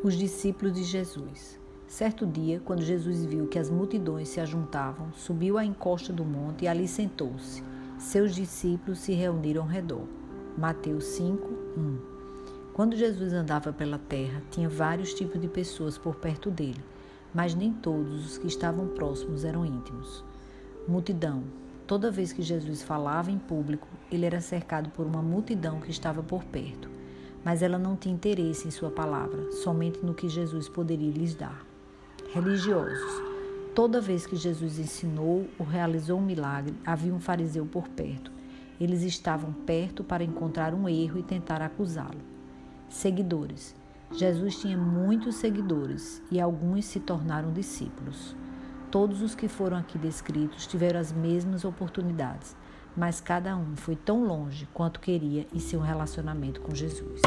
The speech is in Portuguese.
Os discípulos de Jesus. Certo dia, quando Jesus viu que as multidões se ajuntavam, subiu à encosta do monte e ali sentou-se. Seus discípulos se reuniram ao redor. Mateus 5, 1. Quando Jesus andava pela terra, tinha vários tipos de pessoas por perto dele, mas nem todos os que estavam próximos eram íntimos. Multidão. Toda vez que Jesus falava em público, ele era cercado por uma multidão que estava por perto mas ela não tinha interesse em sua palavra, somente no que Jesus poderia lhes dar. Religiosos. Toda vez que Jesus ensinou ou realizou um milagre, havia um fariseu por perto. Eles estavam perto para encontrar um erro e tentar acusá-lo. Seguidores. Jesus tinha muitos seguidores e alguns se tornaram discípulos. Todos os que foram aqui descritos tiveram as mesmas oportunidades, mas cada um foi tão longe quanto queria em seu relacionamento com Jesus.